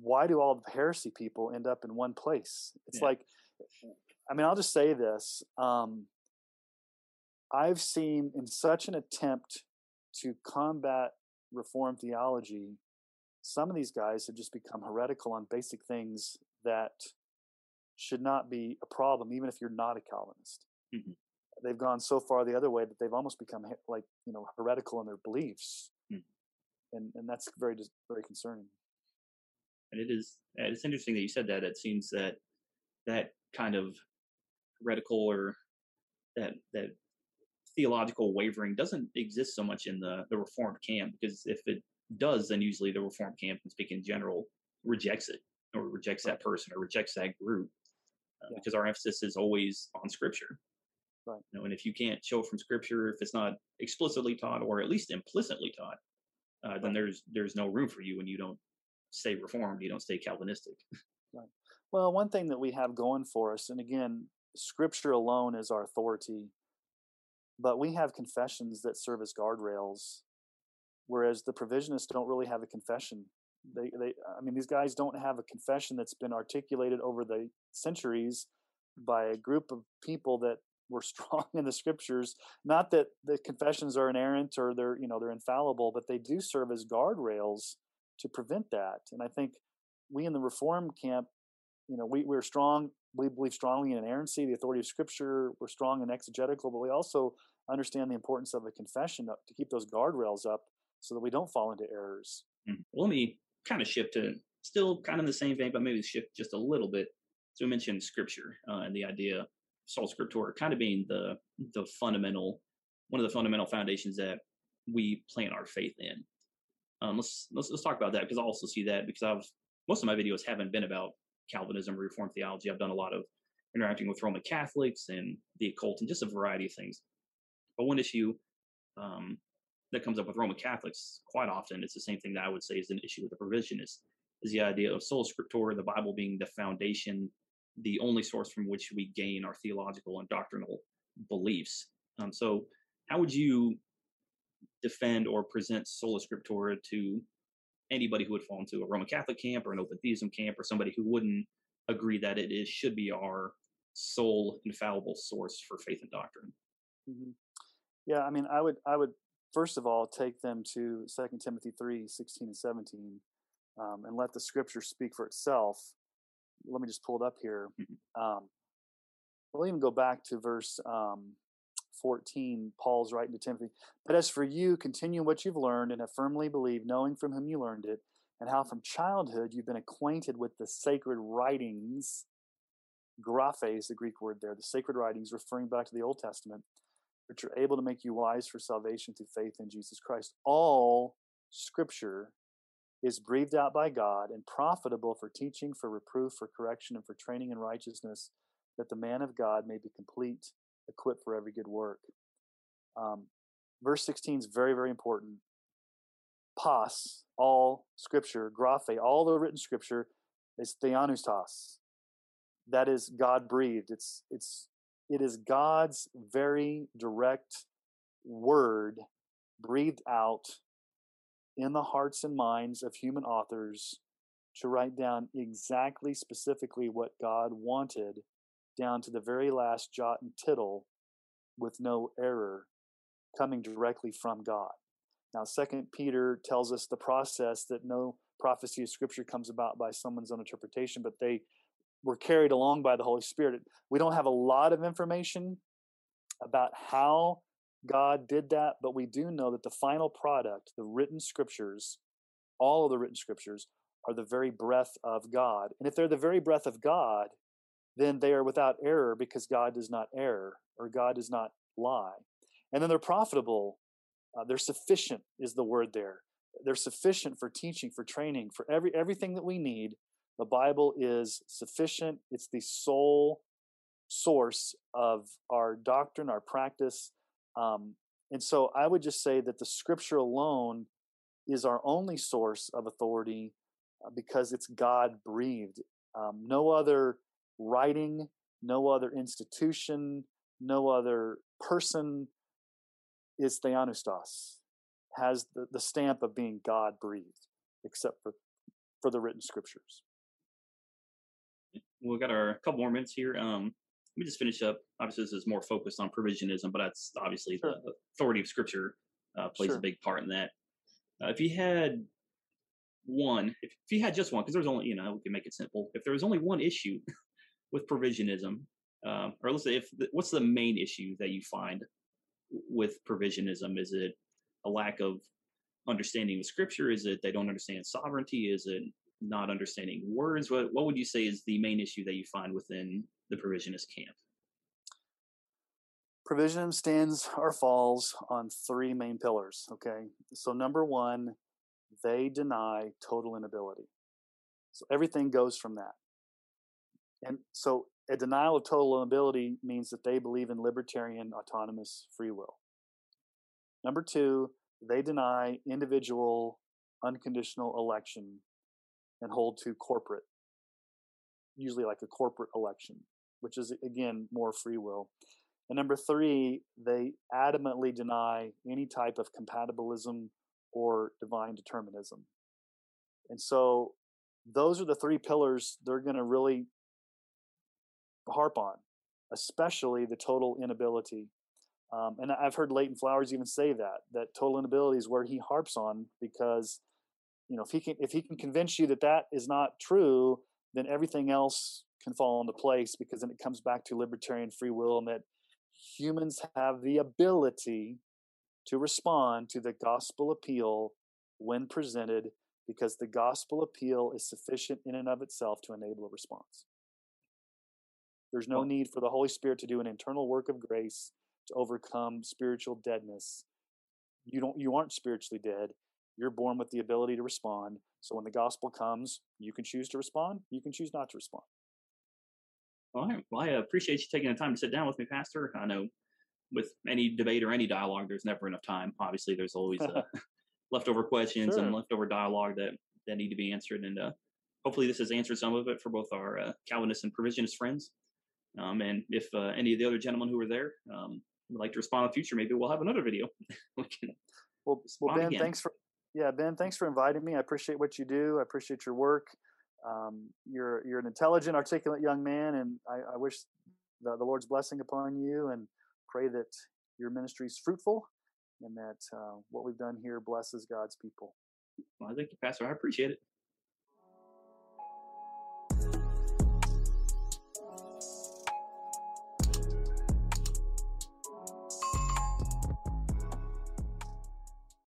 why do all the heresy people end up in one place? It's yeah. like, I mean, I'll just say this. Um, I've seen in such an attempt to combat reform theology, some of these guys have just become heretical on basic things that should not be a problem, even if you're not a Calvinist. Mm-hmm. They've gone so far the other way that they've almost become like you know heretical in their beliefs, mm-hmm. and and that's very very concerning and it is it's interesting that you said that. It seems that that kind of heretical or that that theological wavering doesn't exist so much in the the reformed camp because if it does then usually the reformed camp and speak in general rejects it or rejects that person or rejects that group uh, yeah. because our emphasis is always on scripture. Right. You know and if you can't show from scripture if it's not explicitly taught or at least implicitly taught uh, then there's there's no room for you when you don't stay reformed you don't stay calvinistic. Right. Well one thing that we have going for us and again scripture alone is our authority but we have confessions that serve as guardrails whereas the provisionists don't really have a confession they they i mean these guys don't have a confession that's been articulated over the centuries by a group of people that were strong in the scriptures not that the confessions are inerrant or they're you know they're infallible but they do serve as guardrails to prevent that and i think we in the reform camp you know we, we're strong we believe strongly in inerrancy, the authority of Scripture. We're strong in exegetical, but we also understand the importance of a confession to keep those guardrails up so that we don't fall into errors. Hmm. Well, let me kind of shift to still kind of the same vein, but maybe shift just a little bit. So we mentioned Scripture uh, and the idea sola scriptura kind of being the the fundamental one of the fundamental foundations that we plant our faith in. Um, let's, let's let's talk about that because I also see that because I've most of my videos haven't been about Calvinism, Reformed theology. I've done a lot of interacting with Roman Catholics and the occult and just a variety of things. But one issue um, that comes up with Roman Catholics quite often, it's the same thing that I would say is an issue with the provisionists, is the idea of sola scriptura, the Bible being the foundation, the only source from which we gain our theological and doctrinal beliefs. Um, so, how would you defend or present sola scriptura to anybody who would fall into a Roman Catholic camp or an open theism camp or somebody who wouldn't agree that it is should be our sole infallible source for faith and doctrine. Mm-hmm. Yeah, I mean, I would, I would first of all take them to Second Timothy three sixteen and seventeen, um, and let the Scripture speak for itself. Let me just pull it up here. Um, we'll even go back to verse um, 14, Paul's writing to Timothy. But as for you, continue what you've learned and have firmly believed, knowing from whom you learned it, and how from childhood you've been acquainted with the sacred writings. Graphe is the Greek word there, the sacred writings, referring back to the Old Testament, which are able to make you wise for salvation through faith in Jesus Christ. All scripture is breathed out by God and profitable for teaching, for reproof, for correction, and for training in righteousness, that the man of God may be complete, equipped for every good work. Um, verse 16 is very, very important. Pas, all scripture, graphe, all the written scripture is theopneustos. That is God breathed. It's it's it is God's very direct word breathed out in the hearts and minds of human authors to write down exactly specifically what God wanted down to the very last jot and tittle with no error coming directly from God. Now, Second Peter tells us the process that no prophecy of Scripture comes about by someone's own interpretation, but they were carried along by the Holy Spirit. We don't have a lot of information about how God did that, but we do know that the final product, the written Scriptures, all of the written Scriptures, are the very breath of God. And if they're the very breath of God, then they are without error because God does not err or God does not lie. And then they're profitable. Uh, they're sufficient is the word there. They're sufficient for teaching, for training, for every everything that we need. The Bible is sufficient. It's the sole source of our doctrine, our practice. Um, and so I would just say that the scripture alone is our only source of authority uh, because it's God breathed. Um, no other writing, no other institution, no other person is theopneustos, has the, the stamp of being God breathed, except for, for the written scriptures. We've got our couple more minutes here. Um, let me just finish up. Obviously, this is more focused on provisionism, but that's obviously sure. the authority of Scripture uh, plays sure. a big part in that. Uh, if you had one, if, if you had just one, because there's only, you know, we can make it simple. If there was only one issue with provisionism, um, or let's say, if what's the main issue that you find with provisionism? Is it a lack of understanding of Scripture? Is it they don't understand sovereignty? Is it not understanding words, what what would you say is the main issue that you find within the provisionist camp? Provisionism stands or falls on three main pillars. Okay. So, number one, they deny total inability. So, everything goes from that. And so, a denial of total inability means that they believe in libertarian autonomous free will. Number two, they deny individual unconditional election and hold to corporate, usually like a corporate election, which is again more free will. And number three, they adamantly deny any type of compatibilism or divine determinism. And so those are the three pillars they're going to really harp on, especially the total inability. Um, and I've heard Leighton Flowers even say that that total inability is where he harps on because you know if he can if he can convince you that that is not true, then everything else can fall into place because then it comes back to libertarian free will and that humans have the ability to respond to the gospel appeal when presented because the gospel appeal is sufficient in and of itself to enable a response. There's no need for the Holy Spirit to do an internal work of grace to overcome spiritual deadness. You don't you aren't spiritually dead. You're born with the ability to respond. So when the gospel comes, you can choose to respond, you can choose not to respond. All right. Well, I appreciate you taking the time to sit down with me, Pastor. I know with any debate or any dialogue, there's never enough time. Obviously, there's always uh, leftover questions sure. and leftover dialogue that, that need to be answered. And uh, hopefully, this has answered some of it for both our uh, Calvinist and Provisionist friends. Um, and if uh, any of the other gentlemen who were there um, would like to respond in the future, maybe we'll have another video. we can well, well Ben, again. thanks for yeah, Ben, thanks for inviting me. I appreciate what you do. I appreciate your work. Um, you're you're an intelligent, articulate young man, and I, I wish the, the, Lord's blessing upon you, and pray that your ministry is fruitful, and that uh, what we've done here blesses God's people. Well, thank you, Pastor. I appreciate it.